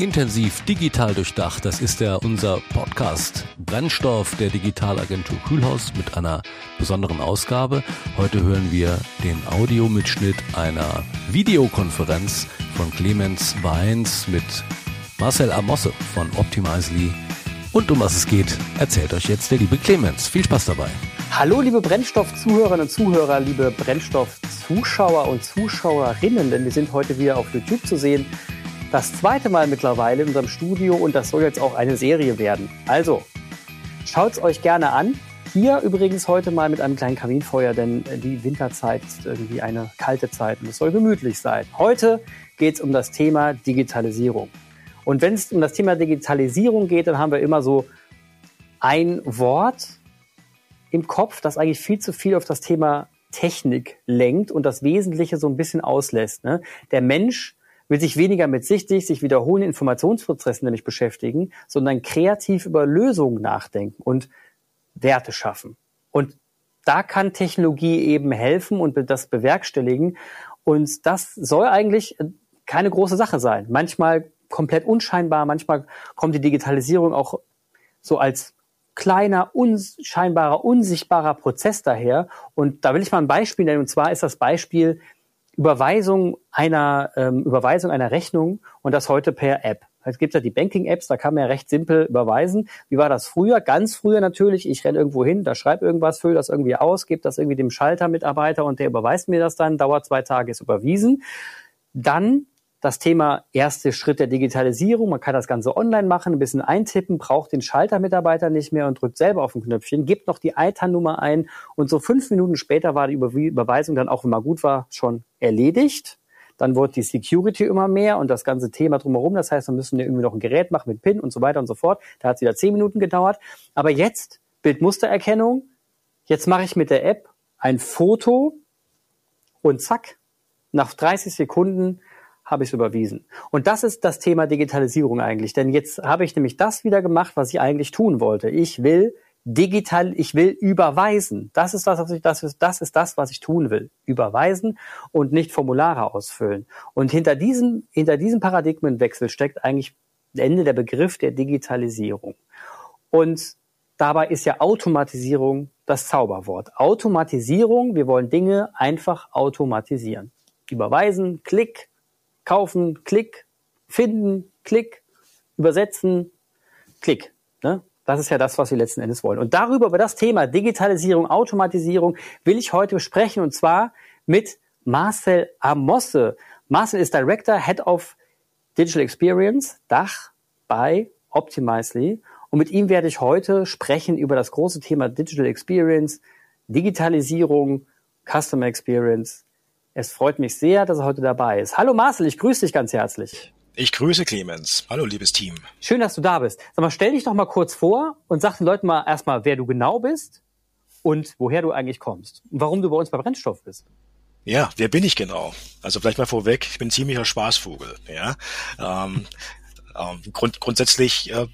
Intensiv digital durchdacht, das ist ja unser Podcast Brennstoff der Digitalagentur Kühlhaus mit einer besonderen Ausgabe. Heute hören wir den Audiomitschnitt einer Videokonferenz von Clemens Weins mit Marcel Amosse von Optimizely. Und um was es geht, erzählt euch jetzt der liebe Clemens. Viel Spaß dabei. Hallo liebe Brennstoff-Zuhörerinnen und Zuhörer, liebe Brennstoff-Zuschauer und Zuschauerinnen, denn wir sind heute wieder auf YouTube zu sehen das zweite Mal mittlerweile in unserem Studio und das soll jetzt auch eine Serie werden. Also, schaut's euch gerne an. Hier übrigens heute mal mit einem kleinen Kaminfeuer, denn die Winterzeit ist irgendwie eine kalte Zeit und es soll gemütlich sein. Heute geht's um das Thema Digitalisierung. Und wenn es um das Thema Digitalisierung geht, dann haben wir immer so ein Wort im Kopf, das eigentlich viel zu viel auf das Thema Technik lenkt und das Wesentliche so ein bisschen auslässt. Ne? Der Mensch will sich weniger mit sichtig, sich wiederholenden Informationsprozessen nämlich beschäftigen, sondern kreativ über Lösungen nachdenken und Werte schaffen. Und da kann Technologie eben helfen und das bewerkstelligen. Und das soll eigentlich keine große Sache sein. Manchmal komplett unscheinbar, manchmal kommt die Digitalisierung auch so als kleiner, unscheinbarer, unsichtbarer Prozess daher. Und da will ich mal ein Beispiel nennen. Und zwar ist das Beispiel Überweisung einer ähm, Überweisung einer Rechnung und das heute per App. Es gibt ja die Banking-Apps, da kann man ja recht simpel überweisen. Wie war das früher? Ganz früher natürlich. Ich renne irgendwo hin, da schreibe irgendwas, fülle das irgendwie aus, gebe das irgendwie dem Schaltermitarbeiter und der überweist mir das dann, dauert zwei Tage, ist überwiesen. Dann das Thema erste Schritt der Digitalisierung. Man kann das Ganze online machen, ein bisschen eintippen, braucht den Schaltermitarbeiter nicht mehr und drückt selber auf ein Knöpfchen, gibt noch die ITAN-Nummer ein und so fünf Minuten später war die Überweisung dann auch, wenn man gut war, schon erledigt. Dann wurde die Security immer mehr und das ganze Thema drumherum. Das heißt, wir müssen irgendwie noch ein Gerät machen mit PIN und so weiter und so fort. Da hat es wieder zehn Minuten gedauert. Aber jetzt Bildmustererkennung. Jetzt mache ich mit der App ein Foto und zack, nach 30 Sekunden habe ich es überwiesen. Und das ist das Thema Digitalisierung eigentlich. Denn jetzt habe ich nämlich das wieder gemacht, was ich eigentlich tun wollte. Ich will digital, ich will überweisen. Das ist das, was ich, das ist, das ist das, was ich tun will. Überweisen und nicht Formulare ausfüllen. Und hinter diesem, hinter diesem Paradigmenwechsel steckt eigentlich Ende der Begriff der Digitalisierung. Und dabei ist ja Automatisierung das Zauberwort. Automatisierung, wir wollen Dinge einfach automatisieren. Überweisen, Klick, kaufen, Klick, finden, Klick, übersetzen, Klick. Ne? Das ist ja das, was wir letzten Endes wollen. Und darüber, über das Thema Digitalisierung, Automatisierung, will ich heute sprechen und zwar mit Marcel Amosse. Marcel ist Director, Head of Digital Experience, Dach bei Optimizely. Und mit ihm werde ich heute sprechen über das große Thema Digital Experience, Digitalisierung, Customer Experience, es freut mich sehr, dass er heute dabei ist. Hallo Marcel, ich grüße dich ganz herzlich. Ich grüße Clemens. Hallo, liebes Team. Schön, dass du da bist. Sag mal, stell dich doch mal kurz vor und sag den Leuten mal erstmal, wer du genau bist und woher du eigentlich kommst und warum du bei uns bei Brennstoff bist. Ja, wer bin ich genau? Also vielleicht mal vorweg, ich bin ein ziemlicher Spaßvogel. Ja, ähm, ähm, grund, grundsätzlich äh,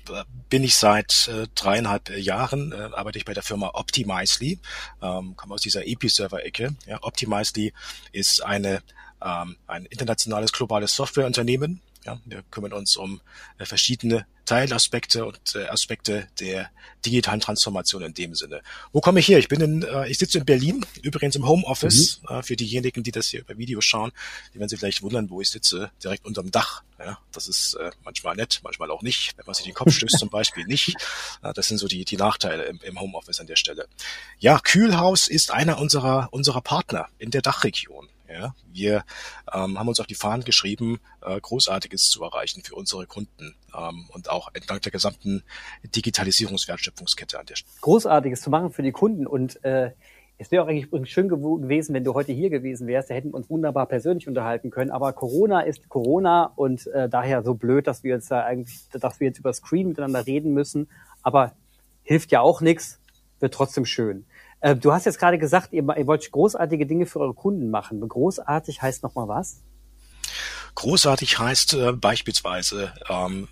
bin ich seit äh, dreieinhalb Jahren, äh, arbeite ich bei der Firma Optimizely, ähm, komme aus dieser Episerver-Ecke. Ja, Optimizely ist eine, ähm, ein internationales globales Softwareunternehmen, ja, wir kümmern uns um äh, verschiedene Teilaspekte und äh, Aspekte der digitalen Transformation in dem Sinne. Wo komme ich her? Ich bin in, äh, ich sitze in Berlin, übrigens im Homeoffice. Mhm. Für diejenigen, die das hier über Video schauen, die werden sich vielleicht wundern, wo ich sitze, direkt unterm Dach. Ja, das ist manchmal nett, manchmal auch nicht. Wenn man sich den Kopf stößt zum Beispiel nicht. Das sind so die, die Nachteile im, im Homeoffice an der Stelle. Ja, Kühlhaus ist einer unserer, unserer Partner in der Dachregion. Ja, wir ähm, haben uns auf die Fahnen geschrieben, äh, Großartiges zu erreichen für unsere Kunden ähm, und auch entlang der gesamten Digitalisierungswertschöpfungskette an der Stelle. Großartiges zu machen für die Kunden und äh, es wäre auch eigentlich schön gewesen, wenn du heute hier gewesen wärst. Da hätten wir uns wunderbar persönlich unterhalten können. Aber Corona ist Corona und äh, daher so blöd, dass wir jetzt da eigentlich, dass wir jetzt über Screen miteinander reden müssen. Aber hilft ja auch nichts, wird trotzdem schön. Äh, du hast jetzt gerade gesagt, ihr, ihr wollt großartige Dinge für eure Kunden machen. Großartig heißt nochmal was? Großartig heißt äh, beispielsweise, ähm,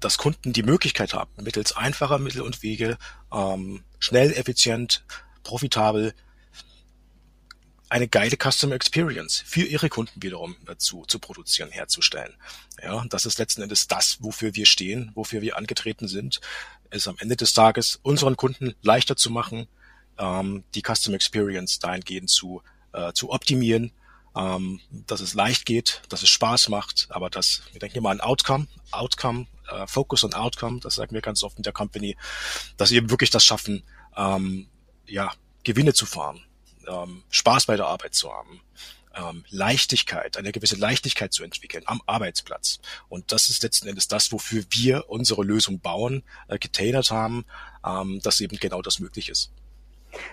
dass Kunden die Möglichkeit haben, mittels einfacher Mittel und Wege ähm, schnell, effizient, profitabel eine geile Customer Experience für ihre Kunden wiederum dazu zu produzieren, herzustellen. Ja, das ist letzten Endes das, wofür wir stehen, wofür wir angetreten sind, es am Ende des Tages unseren Kunden leichter zu machen, ähm, die Customer Experience dahingehend zu, äh, zu optimieren, ähm, dass es leicht geht, dass es Spaß macht, aber dass, wir denken immer an Outcome, Outcome, äh, Focus on Outcome, das sagen wir ganz oft in der Company, dass eben wirklich das schaffen, ähm, ja, Gewinne zu fahren, ähm, Spaß bei der Arbeit zu haben, ähm, Leichtigkeit, eine gewisse Leichtigkeit zu entwickeln am Arbeitsplatz. Und das ist letzten Endes das, wofür wir unsere Lösung bauen, äh, getailert haben, ähm, dass eben genau das möglich ist.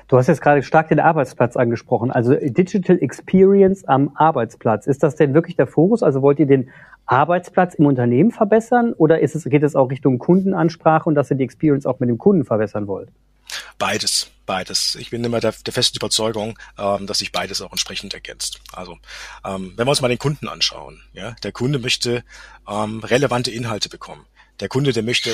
Du hast jetzt gerade stark den Arbeitsplatz angesprochen, also Digital Experience am Arbeitsplatz. Ist das denn wirklich der Fokus? Also wollt ihr den Arbeitsplatz im Unternehmen verbessern oder ist es, geht es auch Richtung Kundenansprache und dass ihr die Experience auch mit dem Kunden verbessern wollt? Beides, beides. Ich bin immer der, der festen Überzeugung, ähm, dass sich beides auch entsprechend ergänzt. Also, ähm, wenn wir uns mal den Kunden anschauen, ja, der Kunde möchte ähm, relevante Inhalte bekommen. Der Kunde, der möchte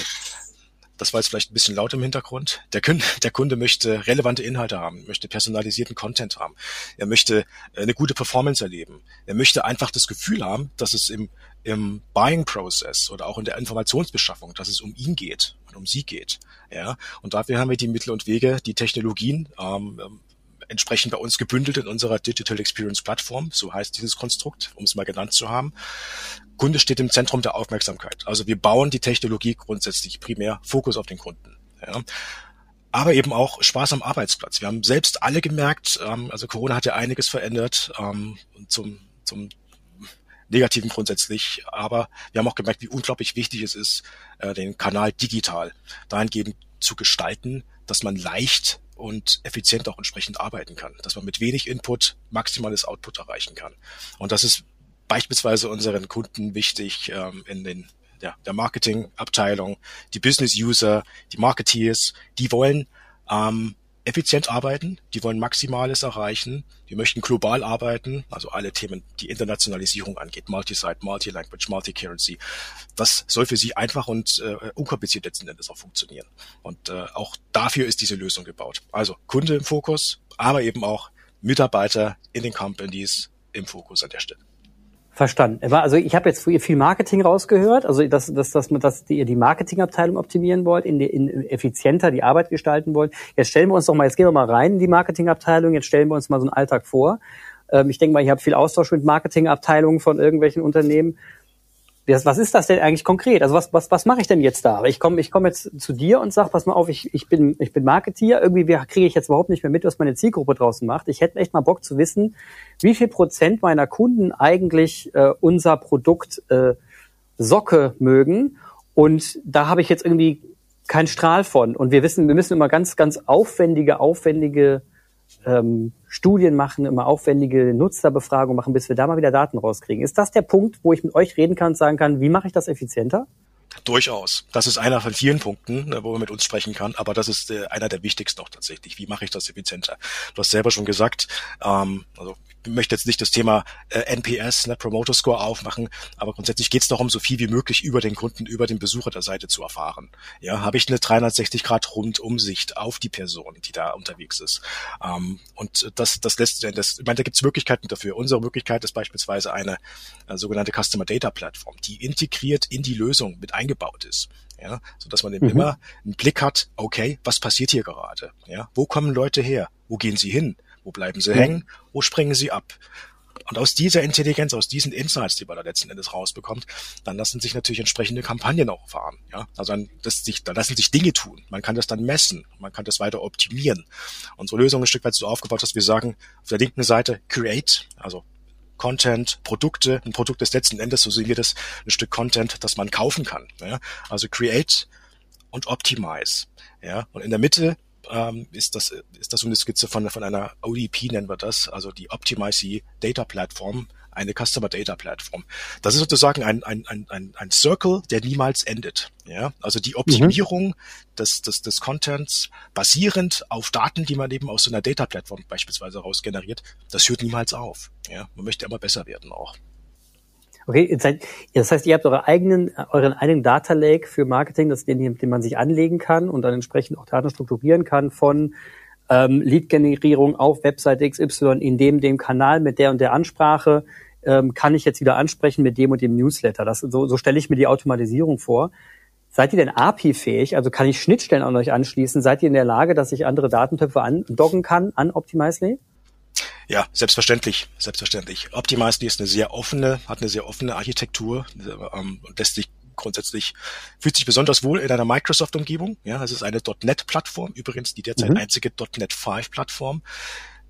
das war jetzt vielleicht ein bisschen laut im Hintergrund. Der Kunde, der Kunde möchte relevante Inhalte haben, möchte personalisierten Content haben. Er möchte äh, eine gute Performance erleben. Er möchte einfach das Gefühl haben, dass es im, im Buying Process oder auch in der Informationsbeschaffung, dass es um ihn geht und um sie geht. Ja, und dafür haben wir die Mittel und Wege, die Technologien ähm, ähm entsprechend bei uns gebündelt in unserer Digital Experience Plattform, so heißt dieses Konstrukt, um es mal genannt zu haben. Kunde steht im Zentrum der Aufmerksamkeit. Also wir bauen die Technologie grundsätzlich primär Fokus auf den Kunden. Ja. Aber eben auch Spaß am Arbeitsplatz. Wir haben selbst alle gemerkt, ähm, also Corona hat ja einiges verändert ähm, zum, zum Negativen grundsätzlich, aber wir haben auch gemerkt, wie unglaublich wichtig es ist, äh, den Kanal digital dahingehend zu gestalten, dass man leicht und effizient auch entsprechend arbeiten kann, dass man mit wenig Input maximales Output erreichen kann. Und das ist beispielsweise unseren Kunden wichtig ähm, in den ja, der Marketingabteilung, die Business User, die Marketeers, die wollen ähm, effizient arbeiten, die wollen Maximales erreichen, die möchten global arbeiten, also alle Themen, die Internationalisierung angeht, Multi-Site, Multi-Language, Multi-Currency. Das soll für sie einfach und äh, unkompliziert letzten Endes auch funktionieren. Und äh, auch dafür ist diese Lösung gebaut. Also Kunde im Fokus, aber eben auch Mitarbeiter in den Companies im Fokus an der Stelle. Verstanden. Also ich habe jetzt viel Marketing rausgehört, also dass, dass, dass, dass ihr die Marketingabteilung optimieren wollt, in, in effizienter die Arbeit gestalten wollt. Jetzt stellen wir uns doch mal, jetzt gehen wir mal rein in die Marketingabteilung, jetzt stellen wir uns mal so einen Alltag vor. Ähm, ich denke mal, ich habe viel Austausch mit Marketingabteilungen von irgendwelchen Unternehmen was ist das denn eigentlich konkret? Also was, was, was mache ich denn jetzt da? Ich komme ich komm jetzt zu dir und sag, pass mal auf, ich, ich bin, ich bin Marketeer, irgendwie kriege ich jetzt überhaupt nicht mehr mit, was meine Zielgruppe draußen macht. Ich hätte echt mal Bock zu wissen, wie viel Prozent meiner Kunden eigentlich äh, unser Produkt äh, Socke mögen. Und da habe ich jetzt irgendwie keinen Strahl von. Und wir wissen, wir müssen immer ganz, ganz aufwendige, aufwendige ähm, Studien machen, immer aufwendige Nutzerbefragungen machen, bis wir da mal wieder Daten rauskriegen. Ist das der Punkt, wo ich mit euch reden kann und sagen kann, wie mache ich das effizienter? Durchaus. Das ist einer von vielen Punkten, äh, wo man mit uns sprechen kann, aber das ist äh, einer der wichtigsten auch tatsächlich. Wie mache ich das effizienter? Du hast selber schon gesagt, ähm, also möchte jetzt nicht das Thema äh, NPS, Net Promoter Score aufmachen, aber grundsätzlich geht es darum, so viel wie möglich über den Kunden, über den Besucher der Seite zu erfahren. Ja, habe ich eine 360 Grad Rundumsicht auf die Person, die da unterwegs ist. Ähm, und das, das lässt, das, ich meine, da gibt es Möglichkeiten dafür. Unsere Möglichkeit ist beispielsweise eine äh, sogenannte Customer Data Plattform, die integriert in die Lösung mit eingebaut ist ja, so dass man eben mhm. immer einen Blick hat, okay, was passiert hier gerade? Ja, wo kommen Leute her? Wo gehen sie hin? Wo bleiben sie mhm. hängen? Wo springen sie ab? Und aus dieser Intelligenz, aus diesen Insights, die man da letzten Endes rausbekommt, dann lassen sich natürlich entsprechende Kampagnen auch fahren. Ja? Also dann, das sich, da lassen sich Dinge tun. Man kann das dann messen. Man kann das weiter optimieren. Unsere Lösung ist ein Stück weit so aufgebaut, dass wir sagen, auf der linken Seite Create, also Content, Produkte. Ein Produkt ist letzten Endes, so sehen wir das, ein Stück Content, das man kaufen kann. Ja? Also Create und Optimize. Ja? Und in der Mitte ähm, ist das ist das so eine Skizze von von einer ODP nennen wir das, also die Optimize Data Platform, eine Customer Data Platform. Das ist sozusagen ein ein ein ein, ein Circle, der niemals endet. Ja, also die Optimierung mhm. des, des des Contents basierend auf Daten, die man eben aus so einer Data Platform beispielsweise raus generiert, das hört niemals auf. Ja, man möchte immer besser werden auch. Okay, das heißt, ihr habt eure eigenen, euren eigenen Data Lake für Marketing, das den, den man sich anlegen kann und dann entsprechend auch Daten strukturieren kann von ähm, Lead-Generierung auf Website XY in dem, dem Kanal mit der und der Ansprache ähm, kann ich jetzt wieder ansprechen mit dem und dem Newsletter. Das, so, so stelle ich mir die Automatisierung vor. Seid ihr denn API-fähig? Also kann ich Schnittstellen an euch anschließen? Seid ihr in der Lage, dass ich andere Datentöpfe andocken kann an Optimizely? Ja, selbstverständlich, selbstverständlich. Optimizely ist eine sehr offene, hat eine sehr offene Architektur ähm, und lässt sich grundsätzlich fühlt sich besonders wohl in einer Microsoft-Umgebung. Ja, es ist eine .NET-Plattform, übrigens die derzeit mhm. einzige .NET 5-Plattform,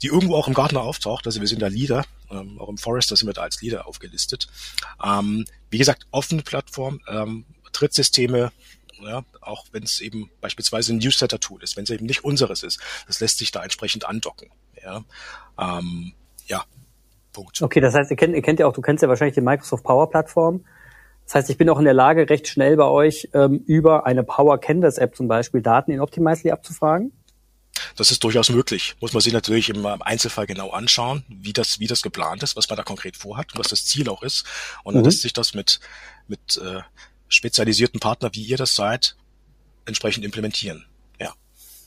die irgendwo auch im Gartner auftaucht. Also wir sind da Leader, ähm, auch im Forester sind wir da als Leader aufgelistet. Ähm, wie gesagt, offene Plattform, ähm, Trittsysteme, ja, auch wenn es eben beispielsweise ein Newsletter-Tool ist, wenn es eben nicht unseres ist, das lässt sich da entsprechend andocken. Ja, ähm, ja Punkt. Okay, das heißt, ihr kennt, ihr kennt ja auch, du kennst ja wahrscheinlich die Microsoft Power Plattform. Das heißt, ich bin auch in der Lage, recht schnell bei euch ähm, über eine Power Canvas App zum Beispiel Daten in Optimizely abzufragen? Das ist durchaus möglich. Muss man sich natürlich im Einzelfall genau anschauen, wie das, wie das geplant ist, was man da konkret vorhat und was das Ziel auch ist. Und dann mhm. lässt sich das mit, mit äh, spezialisierten Partnern, wie ihr das seid, entsprechend implementieren.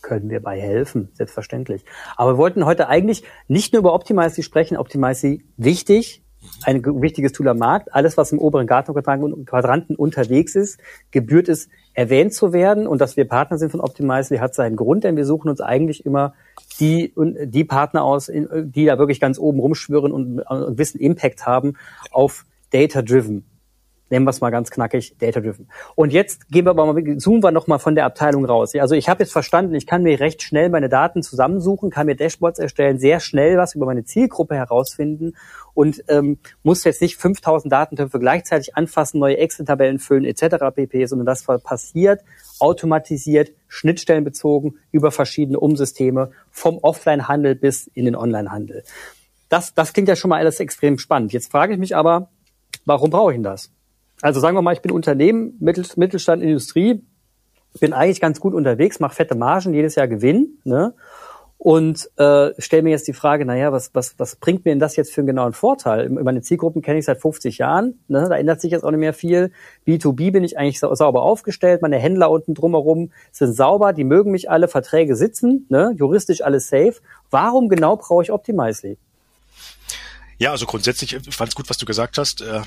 Können wir bei helfen, selbstverständlich. Aber wir wollten heute eigentlich nicht nur über Optimizely sprechen. Optimizely wichtig, ein wichtiges Tool am Markt. Alles, was im oberen Gartenquadranten unterwegs ist, gebührt es, erwähnt zu werden. Und dass wir Partner sind von Optimizely hat seinen Grund, denn wir suchen uns eigentlich immer die, die Partner aus, die da wirklich ganz oben rumschwirren und, und wissen Impact haben auf Data-Driven nennen wir es mal ganz knackig, Data-Driven. Und jetzt gehen wir aber mal, zoomen wir nochmal von der Abteilung raus. Also ich habe jetzt verstanden, ich kann mir recht schnell meine Daten zusammensuchen, kann mir Dashboards erstellen, sehr schnell was über meine Zielgruppe herausfinden und ähm, muss jetzt nicht 5000 Datentöpfe gleichzeitig anfassen, neue Excel-Tabellen füllen etc. pp., sondern das passiert automatisiert, schnittstellenbezogen über verschiedene Umsysteme vom Offline-Handel bis in den Online-Handel. Das, das klingt ja schon mal alles extrem spannend. Jetzt frage ich mich aber, warum brauche ich denn das? Also sagen wir mal, ich bin Unternehmen, Mittel, Mittelstand, Industrie, bin eigentlich ganz gut unterwegs, mache fette Margen, jedes Jahr Gewinn, ne? Und äh, stelle mir jetzt die Frage, naja, was, was, was bringt mir denn das jetzt für einen genauen Vorteil? Meine Zielgruppen kenne ich seit 50 Jahren, ne? da ändert sich jetzt auch nicht mehr viel. B2B bin ich eigentlich sa sauber aufgestellt, meine Händler unten drumherum sind sauber, die mögen mich alle, Verträge sitzen, ne? juristisch alles safe. Warum genau brauche ich Optimizely? Ja, also grundsätzlich, ich fand es gut, was du gesagt hast. Äh,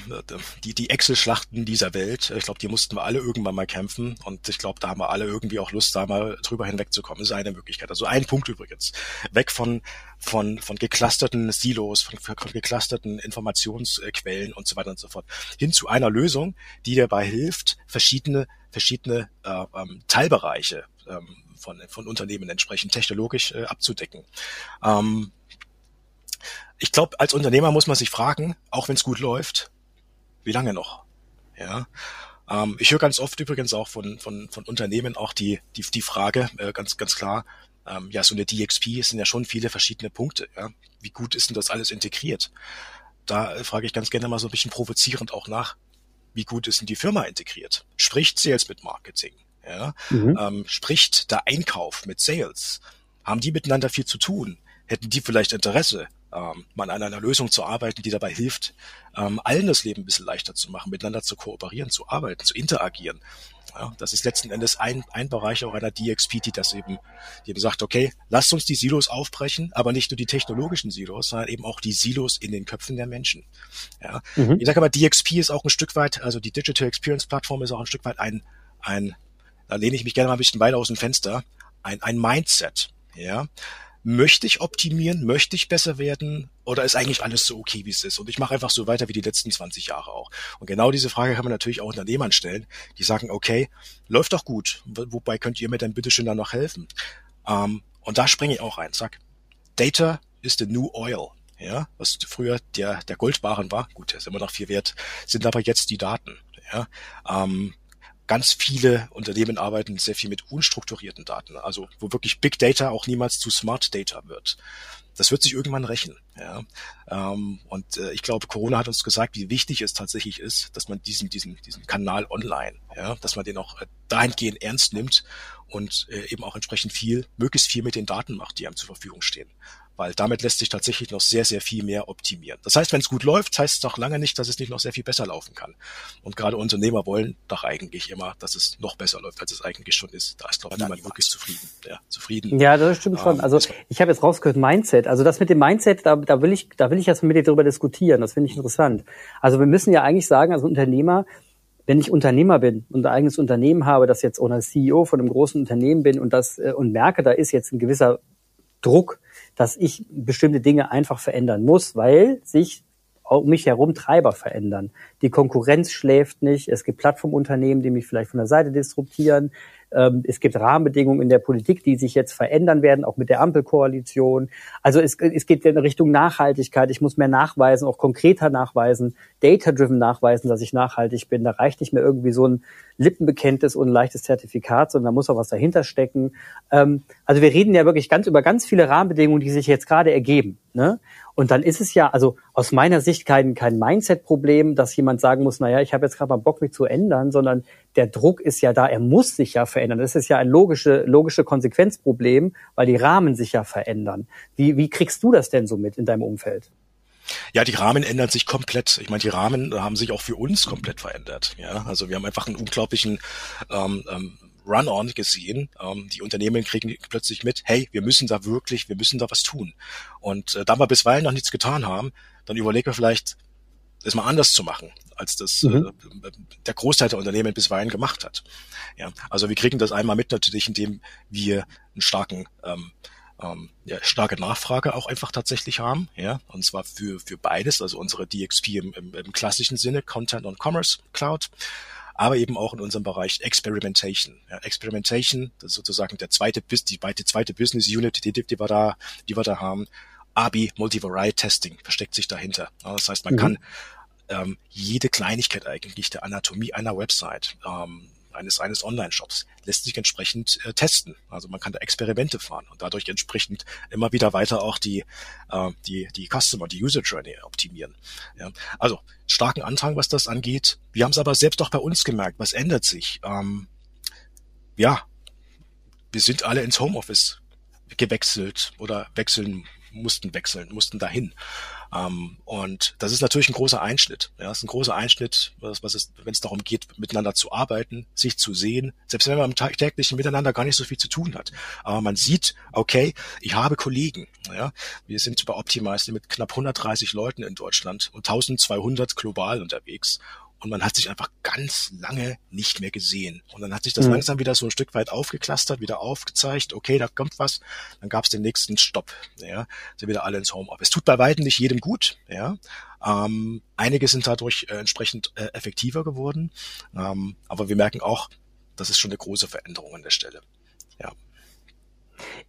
die, die Excel-Schlachten dieser Welt, ich glaube, die mussten wir alle irgendwann mal kämpfen. Und ich glaube, da haben wir alle irgendwie auch Lust, da mal drüber hinwegzukommen. Das ist eine Möglichkeit. Also ein Punkt übrigens. Weg von, von, von geclusterten Silos, von, von geclusterten Informationsquellen und so weiter und so fort. Hin zu einer Lösung, die dabei hilft, verschiedene, verschiedene äh, ähm, Teilbereiche ähm, von, von Unternehmen entsprechend technologisch äh, abzudecken. Ähm, ich glaube, als Unternehmer muss man sich fragen, auch wenn es gut läuft, wie lange noch? Ja. Ähm, ich höre ganz oft übrigens auch von, von, von Unternehmen auch die, die, die Frage, äh, ganz, ganz klar, ähm, ja, so eine DXP sind ja schon viele verschiedene Punkte. Ja. Wie gut ist denn das alles integriert? Da äh, frage ich ganz gerne mal so ein bisschen provozierend auch nach, wie gut ist denn die Firma integriert? Spricht Sales mit Marketing? Ja? Mhm. Ähm, spricht der Einkauf mit Sales? Haben die miteinander viel zu tun? Hätten die vielleicht Interesse? Ähm, mal an einer Lösung zu arbeiten, die dabei hilft, ähm, allen das Leben ein bisschen leichter zu machen, miteinander zu kooperieren, zu arbeiten, zu interagieren. Ja, das ist letzten Endes ein, ein Bereich auch einer DXP, die das eben, die eben sagt, okay, lasst uns die Silos aufbrechen, aber nicht nur die technologischen Silos, sondern eben auch die Silos in den Köpfen der Menschen. Ja, mhm. ich sage aber, DXP ist auch ein Stück weit, also die Digital Experience Plattform ist auch ein Stück weit ein, ein, da lehne ich mich gerne mal ein bisschen weiter aus dem Fenster, ein, ein Mindset. Ja, möchte ich optimieren, möchte ich besser werden oder ist eigentlich alles so okay, wie es ist? Und ich mache einfach so weiter wie die letzten 20 Jahre auch. Und genau diese Frage kann man natürlich auch Unternehmern stellen, die sagen, okay, läuft doch gut, wobei könnt ihr mir dann bitte schön da noch helfen? Ähm, und da springe ich auch rein, sag, Data is the new oil. Ja, was früher der, der Goldbarren war, gut, der ist immer noch viel wert, sind aber jetzt die Daten. Ja, ähm, ganz viele Unternehmen arbeiten sehr viel mit unstrukturierten Daten, also wo wirklich Big Data auch niemals zu Smart Data wird. Das wird sich irgendwann rächen. Ja. Ähm, und äh, ich glaube, Corona hat uns gesagt, wie wichtig es tatsächlich ist, dass man diesen, diesen, diesen Kanal online, ja, dass man den auch äh, dahingehend ernst nimmt und äh, eben auch entsprechend viel, möglichst viel mit den Daten macht, die einem zur Verfügung stehen. Weil damit lässt sich tatsächlich noch sehr, sehr viel mehr optimieren. Das heißt, wenn es gut läuft, heißt es doch lange nicht, dass es nicht noch sehr viel besser laufen kann. Und gerade Unternehmer wollen doch eigentlich immer, dass es noch besser läuft, als es eigentlich schon ist. Da ist, glaube ich, niemand wirklich zufrieden. Ja, zufrieden. Ja, das stimmt schon. Ähm, also ich habe jetzt rausgehört, Mindset. Also das mit dem Mindset, da, da will ich, da will ich jetzt mit dir darüber diskutieren. Das finde ich interessant. Also wir müssen ja eigentlich sagen, als Unternehmer, wenn ich Unternehmer bin und ein eigenes Unternehmen habe, das jetzt oder CEO von einem großen Unternehmen bin und das äh, und merke, da ist jetzt ein gewisser Druck, dass ich bestimmte Dinge einfach verändern muss, weil sich um mich herum Treiber verändern. Die Konkurrenz schläft nicht. Es gibt Plattformunternehmen, die mich vielleicht von der Seite disruptieren. Ähm, es gibt Rahmenbedingungen in der Politik, die sich jetzt verändern werden, auch mit der Ampelkoalition. Also es, es geht in Richtung Nachhaltigkeit. Ich muss mehr nachweisen, auch konkreter nachweisen, data-driven nachweisen, dass ich nachhaltig bin. Da reicht nicht mehr irgendwie so ein Lippenbekenntnis und ein leichtes Zertifikat, sondern da muss auch was dahinter stecken. Ähm, also wir reden ja wirklich ganz über ganz viele Rahmenbedingungen, die sich jetzt gerade ergeben. Ne? Und dann ist es ja, also aus meiner Sicht kein, kein Mindset-Problem, dass jemand sagen muss, naja, ich habe jetzt gerade mal Bock, mich zu ändern, sondern der Druck ist ja da, er muss sich ja verändern. Das ist ja ein logische, logische Konsequenzproblem, weil die Rahmen sich ja verändern. Wie, wie kriegst du das denn so mit in deinem Umfeld? Ja, die Rahmen ändern sich komplett. Ich meine, die Rahmen haben sich auch für uns komplett verändert. Ja, also wir haben einfach einen unglaublichen ähm, ähm, Run-on gesehen. Ähm, die Unternehmen kriegen plötzlich mit, hey, wir müssen da wirklich, wir müssen da was tun. Und äh, da wir bisweilen noch nichts getan haben, dann überlegen wir vielleicht, das mal anders zu machen, als das mhm. äh, der Großteil der Unternehmen bisweilen gemacht hat. Ja, also wir kriegen das einmal mit natürlich, indem wir einen starken ähm, ähm, ja, starke Nachfrage auch einfach tatsächlich haben, ja, und zwar für für beides, also unsere DXP im, im, im klassischen Sinne, Content und Commerce Cloud, aber eben auch in unserem Bereich Experimentation. Ja, Experimentation, das ist sozusagen der zweite, die zweite Business Unit, die, die wir da, die wir da haben. ABI, Multivariate Testing, versteckt sich dahinter. Das heißt, man mhm. kann ähm, jede Kleinigkeit eigentlich der Anatomie einer Website ähm, eines, eines Online-Shops lässt sich entsprechend äh, testen. Also man kann da Experimente fahren und dadurch entsprechend immer wieder weiter auch die, äh, die, die Customer, die User Journey optimieren. Ja. Also starken Antrag, was das angeht. Wir haben es aber selbst auch bei uns gemerkt. Was ändert sich? Ähm, ja, wir sind alle ins Homeoffice gewechselt oder wechseln mussten wechseln, mussten dahin. Ähm, und das ist natürlich ein großer Einschnitt. Ja, das ist ein großer Einschnitt, was, was es, wenn es darum geht, miteinander zu arbeiten, sich zu sehen, selbst wenn man im täglichen Miteinander gar nicht so viel zu tun hat. Aber man sieht, okay, ich habe Kollegen. Ja, wir sind bei Optimize mit knapp 130 Leuten in Deutschland und 1200 global unterwegs und man hat sich einfach ganz lange nicht mehr gesehen. Und dann hat sich das mhm. langsam wieder so ein Stück weit aufgeklustert, wieder aufgezeigt, okay, da kommt was, dann gab es den nächsten Stopp, ja, sind wieder alle ins Homeoffice. Tut bei weitem nicht jedem gut, ja. Ähm, einige sind dadurch äh, entsprechend äh, effektiver geworden, ähm, aber wir merken auch, das ist schon eine große Veränderung an der Stelle. Ja.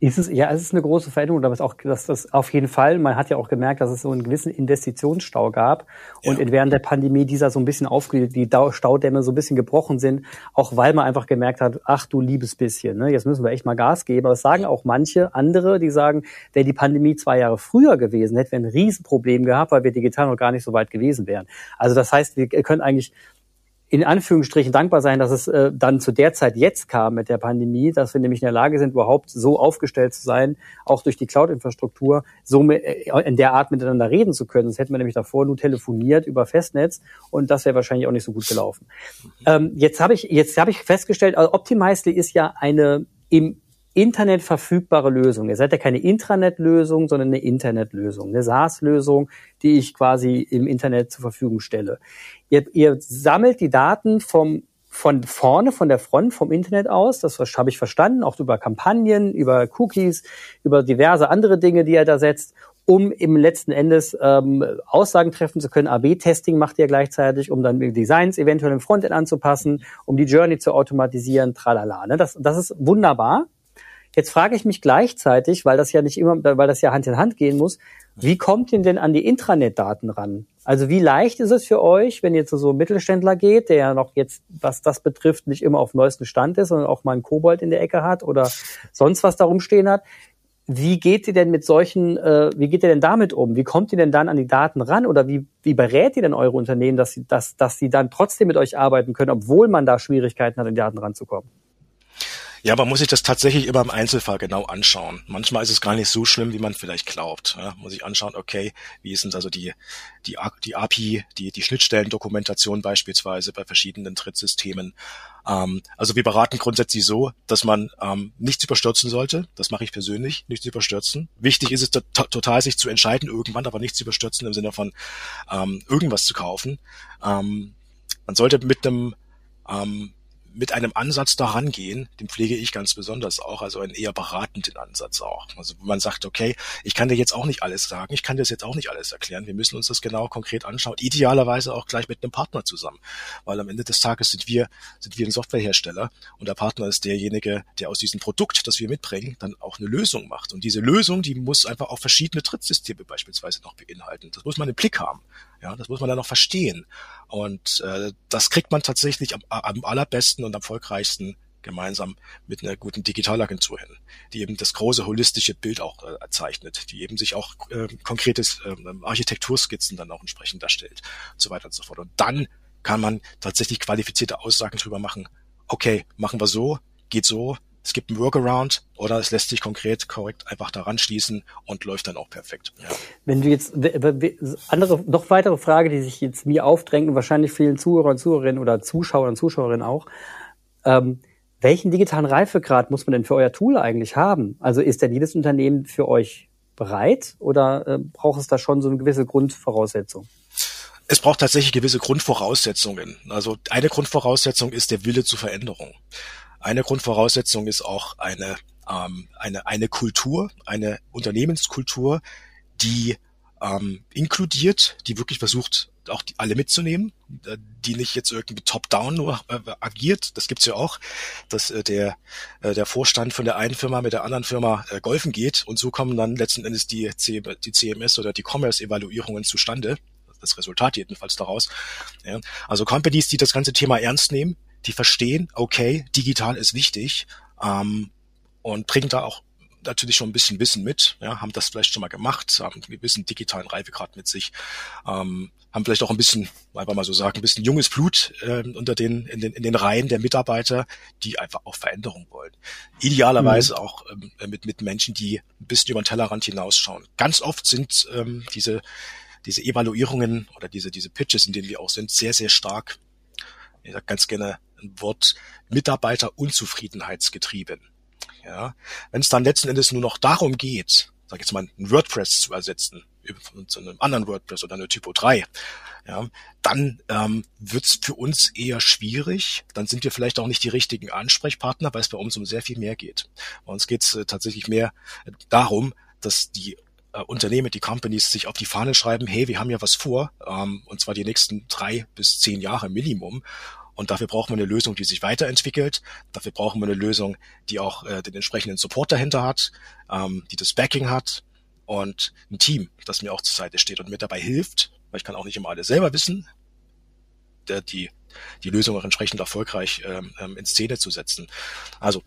Ist es, ja, es ist eine große Veränderung, aber es auch, dass das auf jeden Fall, man hat ja auch gemerkt, dass es so einen gewissen Investitionsstau gab und ja. während der Pandemie dieser so ein bisschen aufge, die Staudämme so ein bisschen gebrochen sind, auch weil man einfach gemerkt hat, ach du liebes bisschen, ne, jetzt müssen wir echt mal Gas geben. Aber es sagen auch manche andere, die sagen, wäre die Pandemie zwei Jahre früher gewesen, hätten wir ein Riesenproblem gehabt, weil wir digital noch gar nicht so weit gewesen wären. Also das heißt, wir können eigentlich in Anführungsstrichen dankbar sein, dass es äh, dann zu der Zeit jetzt kam mit der Pandemie, dass wir nämlich in der Lage sind, überhaupt so aufgestellt zu sein, auch durch die Cloud-Infrastruktur, so mit, äh, in der Art miteinander reden zu können. Sonst hätten wir nämlich davor nur telefoniert über Festnetz und das wäre wahrscheinlich auch nicht so gut gelaufen. Ähm, jetzt habe ich jetzt habe ich festgestellt, also Optimizely ist ja eine im Internet verfügbare Lösung. Ihr seid ja keine Intranet-Lösung, sondern eine Internet-Lösung, eine SaaS-Lösung, die ich quasi im Internet zur Verfügung stelle. Ihr, ihr sammelt die Daten vom von vorne, von der Front, vom Internet aus, das habe ich verstanden, auch über Kampagnen, über Cookies, über diverse andere Dinge, die er da setzt, um im letzten Endes ähm, Aussagen treffen zu können. AB-Testing macht ihr gleichzeitig, um dann Designs eventuell im Frontend anzupassen, um die Journey zu automatisieren, tralala. Ne? Das, das ist wunderbar. Jetzt frage ich mich gleichzeitig, weil das ja nicht immer, weil das ja Hand in Hand gehen muss, wie kommt ihr denn an die Intranet-Daten ran? Also wie leicht ist es für euch, wenn ihr zu so einem Mittelständler geht, der ja noch jetzt, was das betrifft, nicht immer auf neuesten Stand ist, sondern auch mal einen Kobold in der Ecke hat oder sonst was da rumstehen hat? Wie geht ihr denn mit solchen, äh, wie geht ihr denn damit um? Wie kommt ihr denn dann an die Daten ran oder wie, wie berät ihr denn eure Unternehmen, dass sie, dass, dass sie dann trotzdem mit euch arbeiten können, obwohl man da Schwierigkeiten hat, an die Daten ranzukommen? Ja, man muss sich das tatsächlich immer im Einzelfall genau anschauen. Manchmal ist es gar nicht so schlimm, wie man vielleicht glaubt. Ja, muss ich anschauen, okay, wie ist denn also die, die, die API, die, die Schnittstellendokumentation beispielsweise bei verschiedenen Trittsystemen. Ähm, also wir beraten grundsätzlich so, dass man ähm, nichts überstürzen sollte. Das mache ich persönlich, nichts überstürzen. Wichtig ist es to total, sich zu entscheiden, irgendwann aber nichts überstürzen im Sinne von ähm, irgendwas zu kaufen. Ähm, man sollte mit einem ähm, mit einem Ansatz daran gehen, den pflege ich ganz besonders auch, also einen eher beratenden Ansatz auch. Also wo man sagt, okay, ich kann dir jetzt auch nicht alles sagen, ich kann dir jetzt auch nicht alles erklären, wir müssen uns das genau konkret anschauen, idealerweise auch gleich mit einem Partner zusammen, weil am Ende des Tages sind wir, sind wir ein Softwarehersteller und der Partner ist derjenige, der aus diesem Produkt, das wir mitbringen, dann auch eine Lösung macht. Und diese Lösung, die muss einfach auch verschiedene Trittsysteme beispielsweise noch beinhalten. Das muss man im Blick haben. Ja, das muss man dann noch verstehen. Und äh, das kriegt man tatsächlich am, am allerbesten und am erfolgreichsten gemeinsam mit einer guten Digitalagentur hin, die eben das große holistische Bild auch äh, zeichnet, die eben sich auch äh, konkretes äh, Architekturskizzen dann auch entsprechend darstellt und so weiter und so fort. Und dann kann man tatsächlich qualifizierte Aussagen drüber machen. Okay, machen wir so, geht so, es gibt einen Workaround oder es lässt sich konkret korrekt einfach daran schließen und läuft dann auch perfekt. Ja. Wenn du jetzt andere, noch weitere Frage, die sich jetzt mir aufdrängt und wahrscheinlich vielen Zuhörer und Zuhörerinnen oder Zuschauern und Zuschauerinnen auch, ähm, welchen digitalen Reifegrad muss man denn für euer Tool eigentlich haben? Also ist denn jedes Unternehmen für euch bereit oder äh, braucht es da schon so eine gewisse Grundvoraussetzung? Es braucht tatsächlich gewisse Grundvoraussetzungen. Also eine Grundvoraussetzung ist der Wille zur Veränderung. Eine Grundvoraussetzung ist auch eine, ähm, eine, eine Kultur, eine Unternehmenskultur, die ähm, inkludiert, die wirklich versucht, auch die, alle mitzunehmen, äh, die nicht jetzt irgendwie top-down nur äh, agiert. Das gibt's ja auch, dass äh, der, äh, der Vorstand von der einen Firma mit der anderen Firma äh, golfen geht und so kommen dann letzten Endes die, C die CMS oder die Commerce-Evaluierungen zustande. Das Resultat jedenfalls daraus. Ja. Also Companies, die das ganze Thema ernst nehmen, die verstehen, okay, digital ist wichtig ähm, und bringen da auch natürlich schon ein bisschen Wissen mit, ja, haben das vielleicht schon mal gemacht, haben einen gewissen digitalen Reifegrad mit sich, ähm, haben vielleicht auch ein bisschen, einfach mal so sagen, ein bisschen junges Blut äh, unter den in, den in den Reihen der Mitarbeiter, die einfach auch Veränderung wollen. Idealerweise mhm. auch ähm, mit mit Menschen, die ein bisschen über den Tellerrand hinausschauen. Ganz oft sind ähm, diese diese Evaluierungen oder diese diese Pitches, in denen wir auch sind, sehr sehr stark. Ich sag ganz gerne Wort Mitarbeiterunzufriedenheitsgetrieben. Ja, wenn es dann letzten Endes nur noch darum geht, sag ich jetzt mal, ein WordPress zu ersetzen zu einem anderen WordPress oder eine Typo 3, ja, dann ähm, wird es für uns eher schwierig. Dann sind wir vielleicht auch nicht die richtigen Ansprechpartner, weil es bei uns um sehr viel mehr geht. Bei uns geht es äh, tatsächlich mehr darum, dass die äh, Unternehmen, die Companies sich auf die Fahne schreiben, hey, wir haben ja was vor, ähm, und zwar die nächsten drei bis zehn Jahre Minimum. Und dafür brauchen wir eine Lösung, die sich weiterentwickelt. Dafür brauchen wir eine Lösung, die auch äh, den entsprechenden Support dahinter hat, ähm, die das Backing hat und ein Team, das mir auch zur Seite steht und mir dabei hilft, weil ich kann auch nicht immer alles selber wissen, der die die Lösung auch entsprechend erfolgreich ähm, ähm, in Szene zu setzen. Also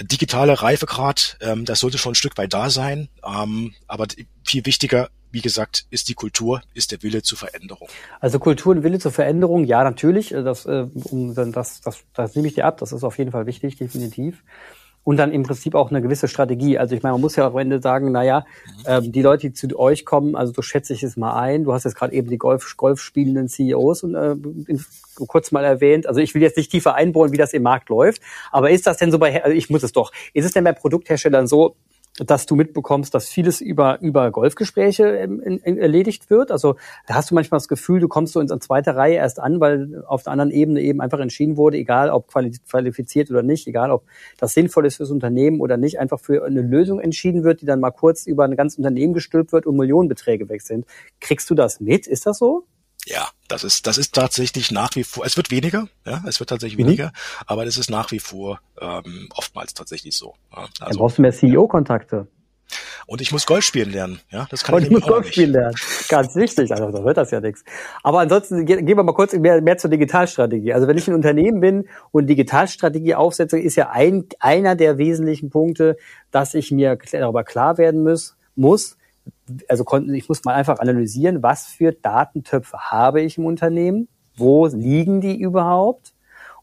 digitale Reifegrad, ähm, das sollte schon ein Stück weit da sein, ähm, aber viel wichtiger wie gesagt, ist die Kultur, ist der Wille zur Veränderung. Also Kultur und Wille zur Veränderung, ja, natürlich. Das, äh, um, das, das, das nehme ich dir ab. Das ist auf jeden Fall wichtig, definitiv. Und dann im Prinzip auch eine gewisse Strategie. Also ich meine, man muss ja am Ende sagen, naja, ähm, die Leute, die zu euch kommen, also so schätze ich es mal ein. Du hast jetzt gerade eben die Golf, Golf spielenden CEOs und äh, in, kurz mal erwähnt. Also ich will jetzt nicht tiefer einbohren, wie das im Markt läuft. Aber ist das denn so bei, also ich muss es doch, ist es denn bei Produktherstellern so, dass du mitbekommst, dass vieles über, über Golfgespräche in, in, erledigt wird. Also da hast du manchmal das Gefühl, du kommst so in, in zweiter Reihe erst an, weil auf der anderen Ebene eben einfach entschieden wurde, egal ob qualifiziert oder nicht, egal ob das sinnvoll ist fürs Unternehmen oder nicht, einfach für eine Lösung entschieden wird, die dann mal kurz über ein ganzes Unternehmen gestülpt wird und Millionenbeträge weg sind. Kriegst du das mit? Ist das so? Ja, das ist, das ist tatsächlich nach wie vor, es wird weniger, ja, es wird tatsächlich mhm. weniger, aber das ist nach wie vor ähm, oftmals tatsächlich so. Ja. Also, Dann brauchst du mehr CEO-Kontakte. Und ich muss Golf spielen lernen, ja, das kann und ich, ich muss Golf nicht. spielen lernen, ganz wichtig, also da wird das ja nichts. Aber ansonsten gehen wir mal kurz mehr, mehr zur Digitalstrategie. Also wenn ich ein Unternehmen bin und Digitalstrategie aufsetze, ist ja ein, einer der wesentlichen Punkte, dass ich mir darüber klar werden muss, muss, also konnten, ich muss mal einfach analysieren, was für Datentöpfe habe ich im Unternehmen, wo liegen die überhaupt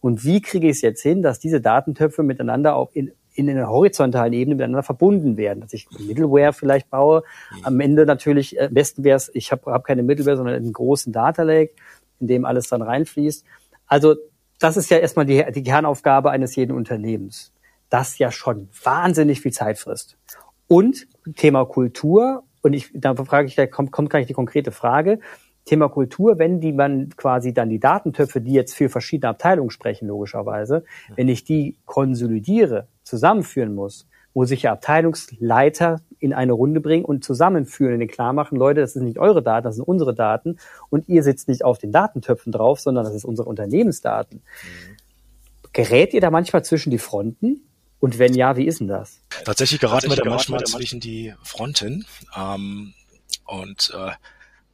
Und wie kriege ich es jetzt hin, dass diese Datentöpfe miteinander auch in, in einer horizontalen Ebene miteinander verbunden werden, dass ich Middleware vielleicht baue. Am Ende natürlich, am besten wäre es, ich habe hab keine Middleware, sondern einen großen Data Lake, in dem alles dann reinfließt. Also das ist ja erstmal die, die Kernaufgabe eines jeden Unternehmens, das ja schon wahnsinnig viel Zeit frisst. Und Thema Kultur, und ich, da frage ich, da kommt, kommt gleich die konkrete Frage, Thema Kultur, wenn die man quasi dann die Datentöpfe, die jetzt für verschiedene Abteilungen sprechen, logischerweise, wenn ich die konsolidiere, zusammenführen muss, muss ich ja Abteilungsleiter in eine Runde bringen und zusammenführen und denen klar machen, Leute, das sind nicht eure Daten, das sind unsere Daten und ihr sitzt nicht auf den Datentöpfen drauf, sondern das ist unsere Unternehmensdaten. Mhm. Gerät ihr da manchmal zwischen die Fronten? Und wenn ja, wie ist denn das? Tatsächlich geraten wir da manchmal zwischen die Fronten. Ähm, und äh,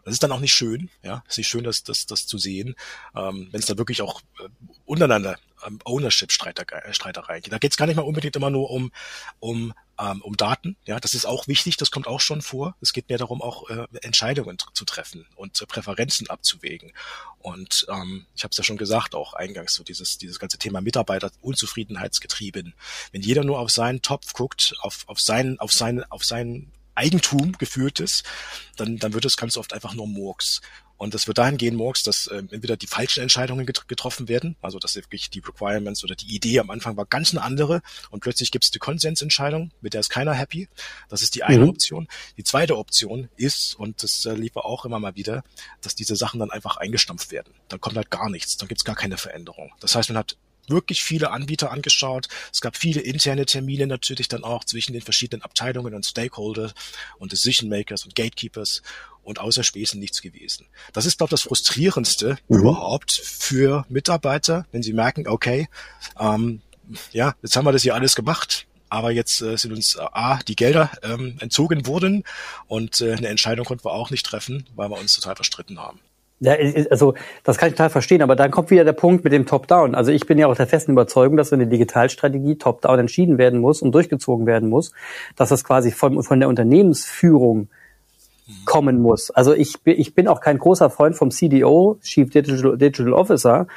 das ist dann auch nicht schön, ja, es ist nicht schön, das, das, das zu sehen, ähm, wenn es da wirklich auch äh, untereinander ähm, Ownership-Streitereien geht. Da geht es gar nicht mal unbedingt immer nur um, um, ähm, um Daten, ja, das ist auch wichtig, das kommt auch schon vor. Es geht mehr darum, auch äh, Entscheidungen zu treffen und äh, Präferenzen abzuwägen. Und ähm, ich habe es ja schon gesagt, auch eingangs, so dieses, dieses ganze Thema Mitarbeiter-Unzufriedenheitsgetrieben. Wenn jeder nur auf seinen Topf guckt, auf, auf seinen, auf seinen, auf seinen Eigentum geführtes, dann, dann wird es ganz oft einfach nur Murks. Und es wird dahin gehen, Murks, dass äh, entweder die falschen Entscheidungen get getroffen werden, also dass wirklich die Requirements oder die Idee am Anfang war ganz eine andere und plötzlich gibt es die Konsensentscheidung, mit der ist keiner happy. Das ist die eine mhm. Option. Die zweite Option ist, und das äh, lief auch immer mal wieder, dass diese Sachen dann einfach eingestampft werden. Dann kommt halt gar nichts, dann gibt es gar keine Veränderung. Das heißt, man hat wirklich viele Anbieter angeschaut. Es gab viele interne Termine natürlich dann auch zwischen den verschiedenen Abteilungen und Stakeholder und Decision Makers und Gatekeepers und außer Späßen nichts gewesen. Das ist, glaube ich, das Frustrierendste mhm. überhaupt für Mitarbeiter, wenn sie merken, okay, ähm, ja, jetzt haben wir das hier alles gemacht, aber jetzt äh, sind uns äh, A, die Gelder ähm, entzogen worden und äh, eine Entscheidung konnten wir auch nicht treffen, weil wir uns total verstritten haben. Ja, also das kann ich total verstehen, aber dann kommt wieder der Punkt mit dem Top-Down. Also ich bin ja auch der festen Überzeugung, dass wenn eine Digitalstrategie Top-Down entschieden werden muss und durchgezogen werden muss, dass das quasi von, von der Unternehmensführung kommen muss. Also ich, ich bin auch kein großer Freund vom CDO, Chief Digital, Digital Officer,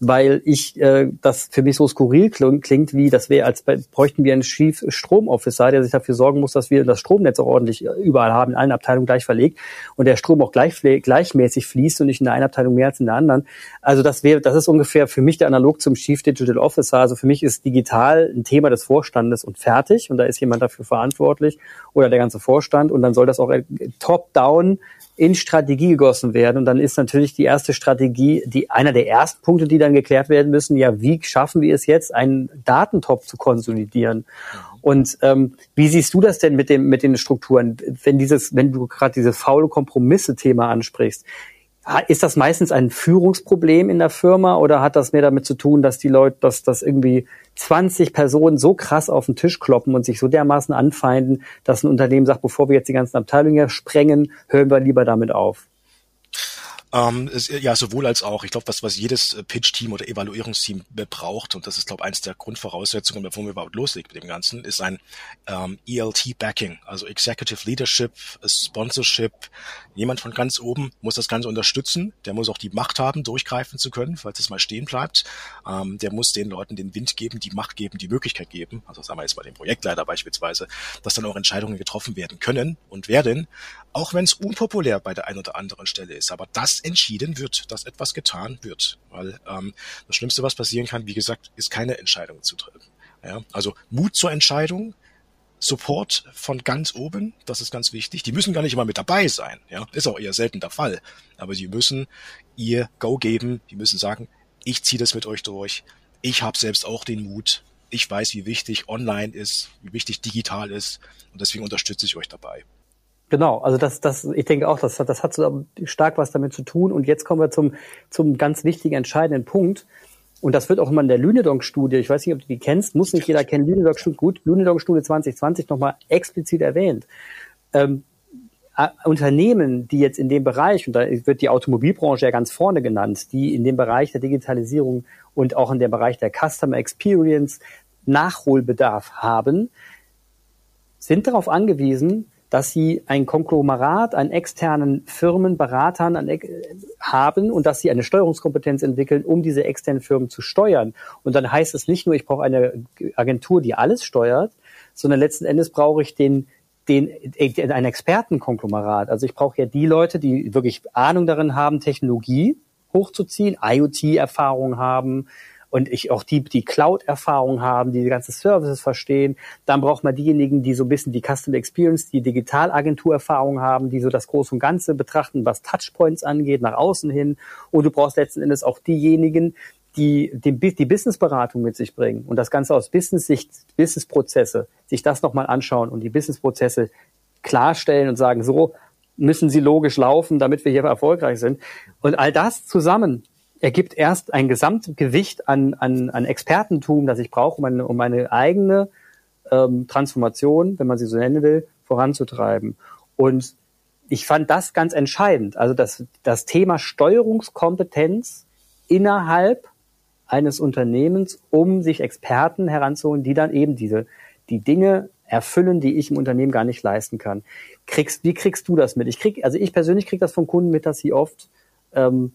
weil ich äh, das für mich so skurril klingt, wie das wäre, als bräuchten wir einen Chief Stromofficer, der sich dafür sorgen muss, dass wir das Stromnetz auch ordentlich äh, überall haben, in allen Abteilungen gleich verlegt und der Strom auch gleich, gleichmäßig fließt und nicht in der einen Abteilung mehr als in der anderen. Also das wäre, das ist ungefähr für mich der Analog zum Chief Digital Officer. Also für mich ist digital ein Thema des Vorstandes und fertig und da ist jemand dafür verantwortlich oder der ganze Vorstand und dann soll das auch äh, top-down in Strategie gegossen werden. Und dann ist natürlich die erste Strategie, die einer der ersten Punkte, die dann geklärt werden müssen, ja, wie schaffen wir es jetzt, einen Datentop zu konsolidieren? Und ähm, wie siehst du das denn mit dem mit den Strukturen, wenn dieses, wenn du gerade dieses faule Kompromisse-Thema ansprichst? Ist das meistens ein Führungsproblem in der Firma oder hat das mehr damit zu tun, dass die Leute, dass das irgendwie 20 Personen so krass auf den Tisch kloppen und sich so dermaßen anfeinden, dass ein Unternehmen sagt, bevor wir jetzt die ganzen Abteilungen sprengen, hören wir lieber damit auf? Ähm, es, ja, sowohl als auch. Ich glaube, was, was jedes äh, Pitch-Team oder Evaluierungsteam braucht, und das ist, glaube ich, eins der Grundvoraussetzungen, bevor wir überhaupt loslegen mit dem Ganzen, ist ein ähm, ELT-Backing, also Executive Leadership, Sponsorship. Jemand von ganz oben muss das Ganze unterstützen. Der muss auch die Macht haben, durchgreifen zu können, falls es mal stehen bleibt. Ähm, der muss den Leuten den Wind geben, die Macht geben, die Möglichkeit geben. Also sagen wir jetzt mal den Projektleiter beispielsweise, dass dann auch Entscheidungen getroffen werden können und werden, auch wenn es unpopulär bei der einen oder anderen Stelle ist. Aber das entschieden wird, dass etwas getan wird. Weil ähm, das Schlimmste, was passieren kann, wie gesagt, ist keine Entscheidung zu treffen. Ja? Also Mut zur Entscheidung, Support von ganz oben, das ist ganz wichtig. Die müssen gar nicht immer mit dabei sein. Ja? Ist auch eher selten der Fall. Aber sie müssen ihr Go geben, die müssen sagen, ich ziehe das mit euch durch. Ich habe selbst auch den Mut. Ich weiß, wie wichtig online ist, wie wichtig digital ist und deswegen unterstütze ich euch dabei. Genau, also das, das, ich denke auch, das, das hat so stark was damit zu tun. Und jetzt kommen wir zum, zum ganz wichtigen, entscheidenden Punkt. Und das wird auch immer in der Lünedonk-Studie, ich weiß nicht, ob du die kennst, muss nicht jeder kennen, Lünedonk-Studie, gut, Lünedonk-Studie 2020 nochmal explizit erwähnt. Ähm, Unternehmen, die jetzt in dem Bereich, und da wird die Automobilbranche ja ganz vorne genannt, die in dem Bereich der Digitalisierung und auch in dem Bereich der Customer Experience Nachholbedarf haben, sind darauf angewiesen, dass sie ein Konglomerat an externen Firmen, Beratern an, haben und dass sie eine Steuerungskompetenz entwickeln, um diese externen Firmen zu steuern. Und dann heißt es nicht nur, ich brauche eine Agentur, die alles steuert, sondern letzten Endes brauche ich den den, ein Expertenkonglomerat. Also ich brauche ja die Leute, die wirklich Ahnung darin haben, Technologie hochzuziehen, IoT-Erfahrung haben, und ich auch die, die Cloud-Erfahrung haben, die die ganze Services verstehen. Dann braucht man diejenigen, die so ein bisschen die Custom Experience, die Digitalagentur-Erfahrung haben, die so das Große und Ganze betrachten, was Touchpoints angeht, nach außen hin. Und du brauchst letzten Endes auch diejenigen, die die, die Businessberatung mit sich bringen und das Ganze aus Business-Sicht, Business-Prozesse, sich das nochmal anschauen und die Business-Prozesse klarstellen und sagen, so müssen sie logisch laufen, damit wir hier erfolgreich sind. Und all das zusammen ergibt erst ein Gesamtgewicht an, an, an Expertentum, das ich brauche, um meine, um meine eigene ähm, Transformation, wenn man sie so nennen will, voranzutreiben. Und ich fand das ganz entscheidend. Also das, das Thema Steuerungskompetenz innerhalb eines Unternehmens, um sich Experten heranzuholen, die dann eben diese, die Dinge erfüllen, die ich im Unternehmen gar nicht leisten kann. Kriegst, wie kriegst du das mit? Ich krieg, also ich persönlich krieg das von Kunden mit, dass sie oft ähm,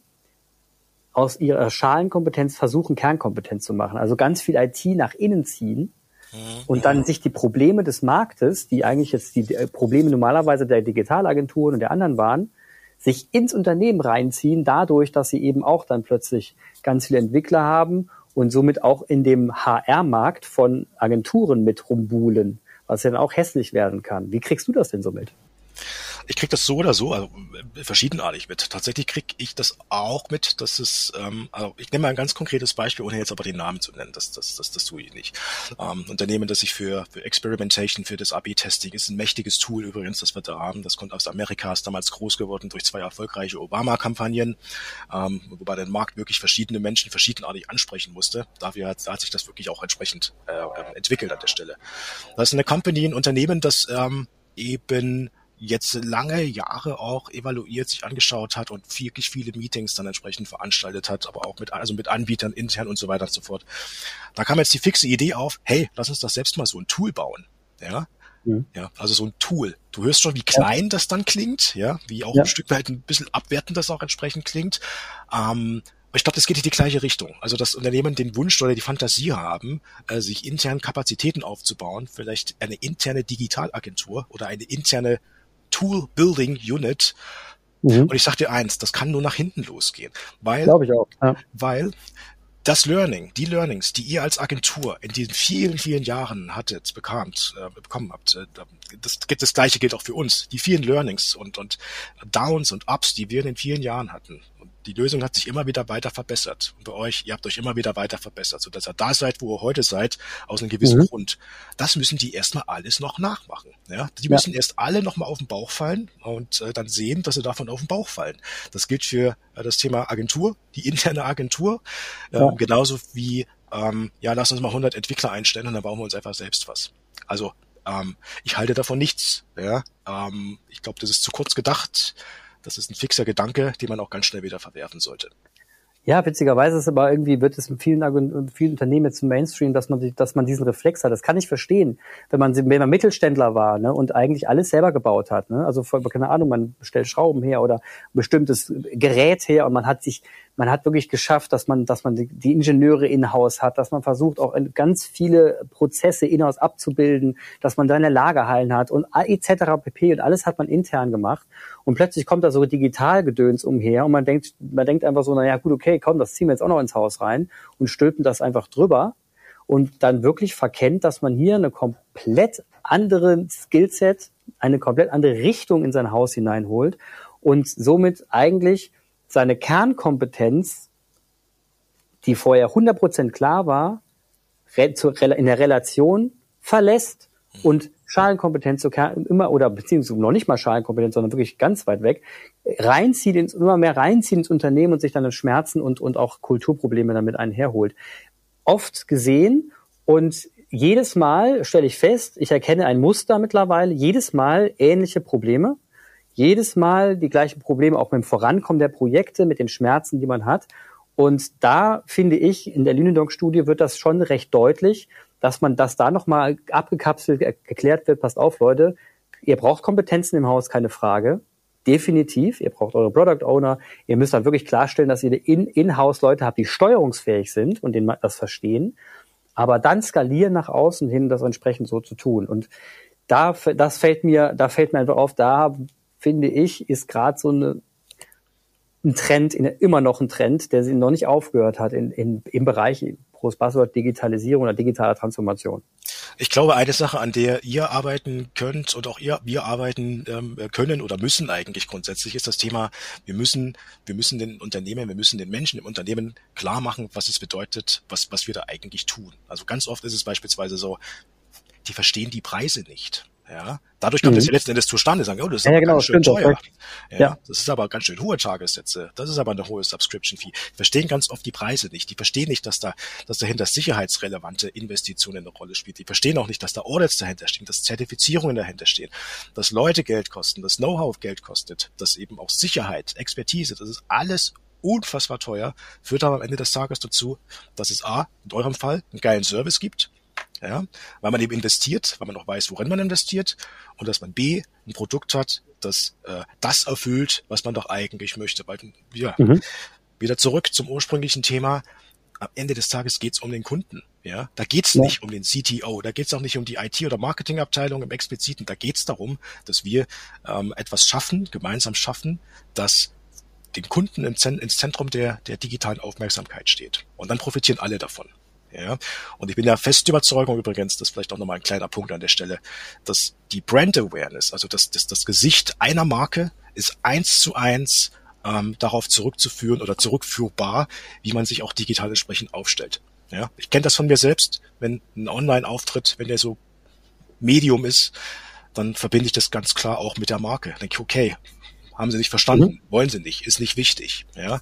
aus ihrer Schalenkompetenz versuchen, Kernkompetenz zu machen. Also ganz viel IT nach innen ziehen mhm. und dann sich die Probleme des Marktes, die eigentlich jetzt die Probleme normalerweise der Digitalagenturen und der anderen waren, sich ins Unternehmen reinziehen, dadurch, dass sie eben auch dann plötzlich ganz viele Entwickler haben und somit auch in dem HR-Markt von Agenturen mit rumbuhlen, was ja dann auch hässlich werden kann. Wie kriegst du das denn so mit? Ich krieg das so oder so, also äh, verschiedenartig mit. Tatsächlich krieg ich das auch mit, dass es, ähm, also ich nehme mal ein ganz konkretes Beispiel, ohne jetzt aber den Namen zu nennen, das, das, das, das tue ich nicht. Ähm, Unternehmen, das sich für, für Experimentation, für das AB-Testing ist ein mächtiges Tool übrigens, das wir da haben. Das kommt aus Amerika, ist damals groß geworden durch zwei erfolgreiche Obama-Kampagnen, ähm, wobei der Markt wirklich verschiedene Menschen verschiedenartig ansprechen musste. Dafür hat, hat sich das wirklich auch entsprechend äh, ähm, entwickelt an der Stelle. Das ist eine Company, ein Unternehmen, das ähm, eben jetzt lange Jahre auch evaluiert, sich angeschaut hat und wirklich viele Meetings dann entsprechend veranstaltet hat, aber auch mit, also mit Anbietern intern und so weiter und so fort. Da kam jetzt die fixe Idee auf, hey, lass uns doch selbst mal so ein Tool bauen. Ja, Mhm. Ja, also so ein Tool. Du hörst schon, wie klein ja. das dann klingt, ja, wie auch ja. ein Stück weit ein bisschen abwertend das auch entsprechend klingt. Ähm, aber ich glaube, das geht in die gleiche Richtung. Also dass Unternehmen den Wunsch oder die Fantasie haben, äh, sich intern Kapazitäten aufzubauen, vielleicht eine interne Digitalagentur oder eine interne Tool Building Unit. Mhm. Und ich sag dir eins, das kann nur nach hinten losgehen. Weil, Glaube ich auch. Ja. Weil das Learning, die Learnings, die ihr als Agentur in diesen vielen, vielen Jahren hattet, bekamt, äh, bekommen habt, äh, das, das gleiche gilt auch für uns. Die vielen Learnings und, und Downs und Ups, die wir in den vielen Jahren hatten, die Lösung hat sich immer wieder weiter verbessert. Und bei euch, ihr habt euch immer wieder weiter verbessert, sodass ihr da seid, wo ihr heute seid, aus einem gewissen mhm. Grund. Das müssen die erstmal alles noch nachmachen. Ja? Die ja. müssen erst alle nochmal auf den Bauch fallen und äh, dann sehen, dass sie davon auf den Bauch fallen. Das gilt für äh, das Thema Agentur, die interne Agentur, äh, ja. genauso wie, ähm, ja, lass uns mal 100 Entwickler einstellen und dann bauen wir uns einfach selbst was. Also ähm, ich halte davon nichts. Ja? Ähm, ich glaube, das ist zu kurz gedacht. Das ist ein fixer Gedanke, den man auch ganz schnell wieder verwerfen sollte. Ja, witzigerweise ist aber irgendwie wird es in vielen, vielen Unternehmen jetzt im Mainstream, dass man, dass man diesen Reflex hat. Das kann ich verstehen, wenn man, wenn man Mittelständler war ne, und eigentlich alles selber gebaut hat. Ne? Also keine Ahnung, man stellt Schrauben her oder ein bestimmtes Gerät her und man hat sich man hat wirklich geschafft, dass man, dass man die, die Ingenieure in-house hat, dass man versucht, auch ganz viele Prozesse in-house abzubilden, dass man da eine Lagerhallen hat und etc. pp. Und alles hat man intern gemacht. Und plötzlich kommt da so Digitalgedöns umher und man denkt, man denkt einfach so, naja, gut, okay, komm, das ziehen wir jetzt auch noch ins Haus rein und stülpen das einfach drüber. Und dann wirklich verkennt, dass man hier eine komplett andere Skillset, eine komplett andere Richtung in sein Haus hineinholt und somit eigentlich seine Kernkompetenz, die vorher 100% klar war, in der Relation verlässt und Schalenkompetenz immer oder beziehungsweise noch nicht mal Schalenkompetenz, sondern wirklich ganz weit weg, reinzieht ins, immer mehr reinzieht ins Unternehmen und sich dann Schmerzen und, und auch Kulturprobleme damit einherholt. Oft gesehen und jedes Mal stelle ich fest, ich erkenne ein Muster mittlerweile, jedes Mal ähnliche Probleme jedes Mal die gleichen Probleme, auch mit dem Vorankommen der Projekte, mit den Schmerzen, die man hat. Und da finde ich, in der Lünendonk-Studie wird das schon recht deutlich, dass man, dass da nochmal abgekapselt erklärt wird, passt auf, Leute, ihr braucht Kompetenzen im Haus, keine Frage. Definitiv. Ihr braucht eure Product Owner. Ihr müsst dann wirklich klarstellen, dass ihr in, in-house Leute habt, die steuerungsfähig sind und den, das verstehen. Aber dann skalieren nach außen hin, das entsprechend so zu tun. Und da, das fällt mir, da fällt mir einfach auf, da finde ich, ist gerade so eine, ein Trend, immer noch ein Trend, der noch nicht aufgehört hat in, in, im Bereich groß Buzzword Digitalisierung oder digitaler Transformation. Ich glaube, eine Sache, an der ihr arbeiten könnt und auch ihr, wir arbeiten ähm, können oder müssen eigentlich grundsätzlich, ist das Thema, wir müssen, wir müssen den Unternehmen, wir müssen den Menschen im Unternehmen klar machen, was es bedeutet, was, was wir da eigentlich tun. Also ganz oft ist es beispielsweise so, die verstehen die Preise nicht. Ja, dadurch kommt mhm. es ja letzten Endes zustande, sagen, oh, das ist ja, aber genau, ganz schön teuer. Ja, ja, das ist aber ganz schön hohe Tagessätze. Das ist aber eine hohe Subscription Fee. Die verstehen ganz oft die Preise nicht. Die verstehen nicht, dass da, dass dahinter sicherheitsrelevante Investitionen eine Rolle spielt. Die verstehen auch nicht, dass da Audits dahinter stehen, dass Zertifizierungen dahinter stehen, dass Leute Geld kosten, dass Know-how Geld kostet, dass eben auch Sicherheit, Expertise, das ist alles unfassbar teuer, führt aber am Ende des Tages dazu, dass es A, in eurem Fall einen geilen Service gibt, ja, weil man eben investiert, weil man auch weiß, worin man investiert und dass man B ein Produkt hat, das äh, das erfüllt, was man doch eigentlich möchte. Weil, ja, mhm. wieder zurück zum ursprünglichen Thema. Am Ende des Tages geht's um den Kunden. Ja, da geht's ja. nicht um den CTO, da geht's auch nicht um die IT- oder Marketingabteilung im Expliziten. Da geht's darum, dass wir ähm, etwas schaffen, gemeinsam schaffen, das den Kunden ins Zentrum der, der digitalen Aufmerksamkeit steht. Und dann profitieren alle davon. Ja? Und ich bin der festen Überzeugung übrigens, das ist vielleicht auch nochmal ein kleiner Punkt an der Stelle, dass die Brand Awareness, also das, das, das Gesicht einer Marke ist eins zu eins ähm, darauf zurückzuführen oder zurückführbar, wie man sich auch digital entsprechend aufstellt. Ja? Ich kenne das von mir selbst, wenn ein Online-Auftritt, wenn der so Medium ist, dann verbinde ich das ganz klar auch mit der Marke. Denke ich, okay, haben sie nicht verstanden, mhm. wollen sie nicht, ist nicht wichtig. Ja,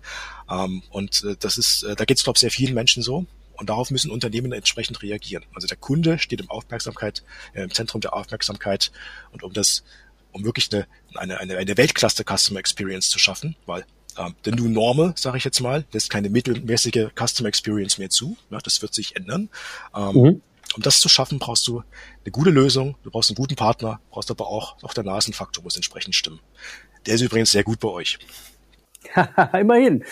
ähm, und äh, das ist, äh, da geht es glaube sehr vielen Menschen so. Und darauf müssen Unternehmen entsprechend reagieren. Also der Kunde steht im Aufmerksamkeit, äh, im Zentrum der Aufmerksamkeit und um das, um wirklich eine, eine, eine, eine Weltklasse Customer Experience zu schaffen, weil ähm, der New Normal, sage ich jetzt mal, lässt keine mittelmäßige Customer Experience mehr zu. Ja, das wird sich ändern. Ähm, mhm. Um das zu schaffen, brauchst du eine gute Lösung, du brauchst einen guten Partner, brauchst aber auch, auch der Nasenfaktor muss entsprechend stimmen. Der ist übrigens sehr gut bei euch. Immerhin.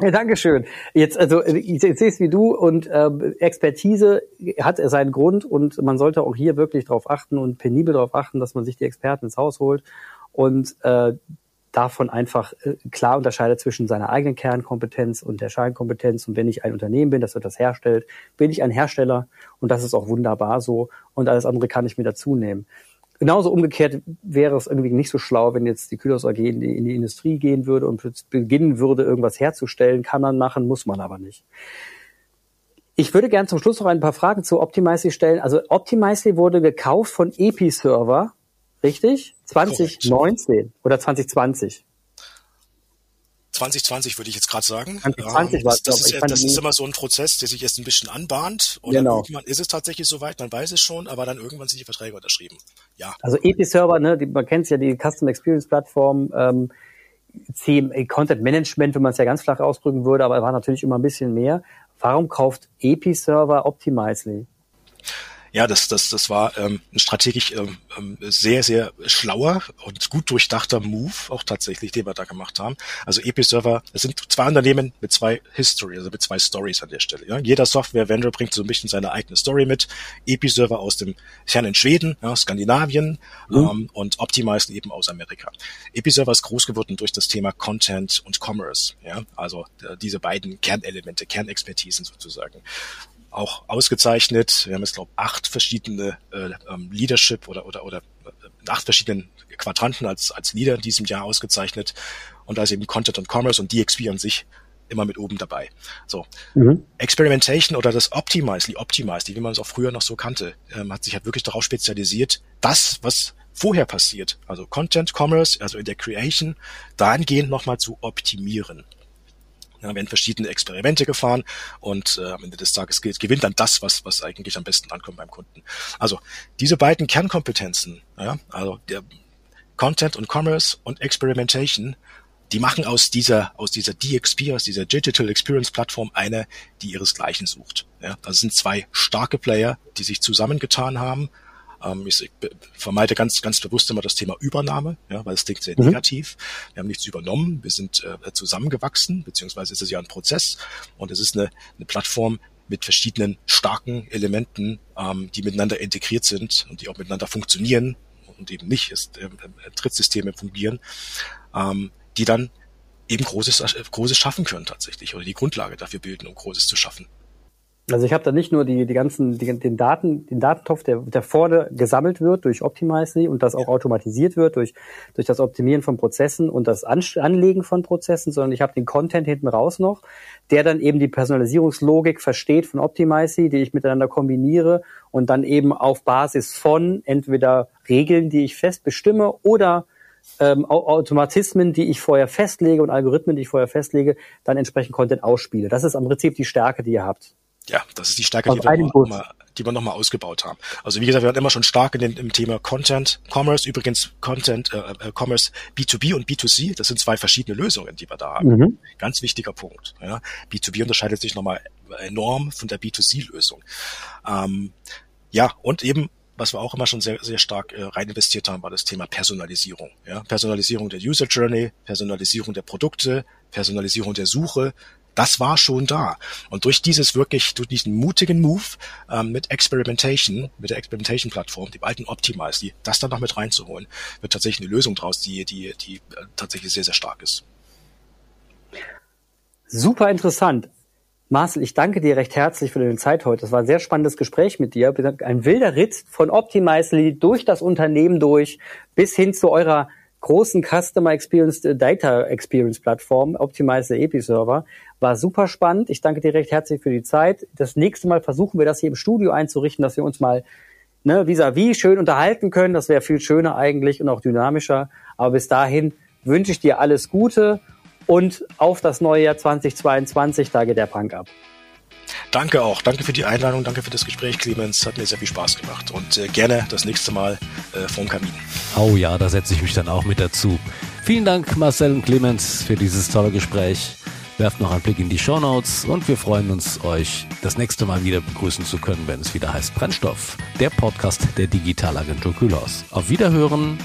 Ja, Dankeschön. Jetzt, also ich, sehe es wie du und äh, Expertise hat seinen Grund und man sollte auch hier wirklich darauf achten und penibel darauf achten, dass man sich die Experten ins Haus holt und äh, davon einfach äh, klar unterscheidet zwischen seiner eigenen Kernkompetenz und der Scheinkompetenz. Und wenn ich ein Unternehmen bin, das etwas herstellt, bin ich ein Hersteller und das ist auch wunderbar so und alles andere kann ich mir dazu nehmen. Genauso umgekehrt wäre es irgendwie nicht so schlau, wenn jetzt die Kühlhaus AG in die, in die Industrie gehen würde und beginnen würde, irgendwas herzustellen. Kann man machen, muss man aber nicht. Ich würde gerne zum Schluss noch ein paar Fragen zu Optimizely stellen. Also Optimizely wurde gekauft von Episerver, richtig? 2019 Korrekt. oder 2020? 2020 würde ich jetzt gerade sagen. 2020 ähm, das, das, ist, das ist immer so ein Prozess, der sich jetzt ein bisschen anbahnt. Und genau. irgendwann ist es tatsächlich soweit, man weiß es schon, aber dann irgendwann sind die Verträge unterschrieben. Ja. Also Episerver, ne, die, man kennt ja die Custom Experience Plattform, ähm, CMA Content Management, wenn man es ja ganz flach ausdrücken würde, aber war natürlich immer ein bisschen mehr. Warum kauft Episerver Optimizely? Ja, das, das, das war ähm, ein strategisch ähm, ähm, sehr, sehr schlauer und gut durchdachter Move, auch tatsächlich, den wir da gemacht haben. Also Episerver, es sind zwei Unternehmen mit zwei History, also mit zwei Stories an der Stelle. Ja. Jeder Software-Vendor bringt so ein bisschen seine eigene Story mit. Episerver aus dem fernen Schweden, ja, Skandinavien mhm. ähm, und Optimize eben aus Amerika. Episerver ist groß geworden durch das Thema Content und Commerce. Ja, also äh, diese beiden Kernelemente, Kernexpertisen sozusagen auch ausgezeichnet. Wir haben jetzt, glaube acht verschiedene äh, ähm, Leadership oder oder oder äh, acht verschiedenen Quadranten als als Leader in diesem Jahr ausgezeichnet. Und da ist eben Content und Commerce und DXP an sich immer mit oben dabei. So. Mhm. Experimentation oder das Optimizely, Optimizely, wie man es auch früher noch so kannte, ähm, hat sich halt wirklich darauf spezialisiert, das, was vorher passiert, also Content, Commerce, also in der Creation, dahingehend nochmal zu optimieren. Ja, werden verschiedene Experimente gefahren und äh, am Ende des Tages gewinnt dann das, was, was eigentlich am besten ankommt beim Kunden. Also diese beiden Kernkompetenzen, ja, also der Content und Commerce und Experimentation, die machen aus dieser, aus dieser DXP, aus dieser Digital Experience Plattform eine, die ihresgleichen sucht. Ja, das sind zwei starke Player, die sich zusammengetan haben, Ähm, ich, vermeide ganz, ganz bewusst immer das Thema Übernahme, ja, weil es klingt sehr mhm. negativ. Wir haben nichts übernommen, wir sind äh, zusammengewachsen, beziehungsweise ist es ja ein Prozess und es ist eine, eine Plattform, mit verschiedenen starken Elementen, ähm, die miteinander integriert sind und die auch miteinander funktionieren und eben nicht ist, äh, Trittsysteme fungieren, ähm, die dann eben Großes, äh, Großes schaffen können tatsächlich oder die Grundlage dafür bilden, um Großes zu schaffen. Also ich habe da nicht nur die, die ganzen, die, den Daten, den Datentopf, der, der vorne gesammelt wird durch Optimize und das auch automatisiert wird durch, durch das Optimieren von Prozessen und das Anlegen von Prozessen, sondern ich habe den Content hinten raus noch, der dann eben die Personalisierungslogik versteht von Optimize, die ich miteinander kombiniere und dann eben auf Basis von entweder Regeln, die ich fest bestimme oder ähm, Automatismen, die ich vorher festlege und Algorithmen, die ich vorher festlege, dann entsprechend Content ausspiele. Das ist am Prinzip die Stärke, die ihr habt. Ja, das ist die Stärke, die wir, noch mal, die wir nochmal ausgebaut haben. Also wie gesagt, wir waren immer schon stark in den, im Thema Content, Commerce, übrigens Content, äh, äh Commerce B2B und B2C, das sind zwei verschiedene Lösungen, die wir da haben. Mhm. Ganz wichtiger Punkt. Ja. B2B unterscheidet sich nochmal enorm von der B2C-Lösung. Ähm, ja, und eben was wir auch immer schon sehr, sehr stark äh, rein investiert haben, war das Thema Personalisierung. Ja? Personalisierung der User Journey, Personalisierung der Produkte, Personalisierung der Suche, das war schon da. Und durch dieses wirklich, durch diesen mutigen Move ähm, mit Experimentation, mit der Experimentation-Plattform, die alten Optimize, die, das dann noch mit reinzuholen, wird tatsächlich eine Lösung draus, die, die, die äh, tatsächlich sehr, sehr stark ist. Super interessant. Marcel, ich danke dir recht herzlich für deine Zeit heute. Das war ein sehr spannendes Gespräch mit dir. Ein wilder Ritt von Optimizely durch das Unternehmen durch bis hin zu eurer großen Customer Experience, äh, Data Experience Plattform, Optimize Episerver. War super spannend. Ich danke dir recht herzlich für die Zeit. Das nächste Mal versuchen wir das hier im Studio einzurichten, dass wir uns mal ne, vis-à-vis -vis schön unterhalten können. Das wäre viel schöner eigentlich und auch dynamischer. Aber bis dahin wünsche ich dir alles Gute und auf das neue Jahr 2022, da geht der Punk ab. Danke auch. Danke für die Einladung. Danke für das Gespräch, Clemens. Hat mir sehr viel Spaß gemacht. Und äh, gerne das nächste Mal äh, vorm Kamin. Oh ja, da setze ich mich dann auch mit dazu. Vielen Dank, Marcel und Clemens, für dieses tolle Gespräch. Werft noch einen Blick in die Show Notes und wir freuen uns, euch das nächste Mal wieder begrüßen zu können, wenn es wieder heißt Brennstoff, der Podcast der Digitalagentur Kühlhaus. Auf Wiederhören!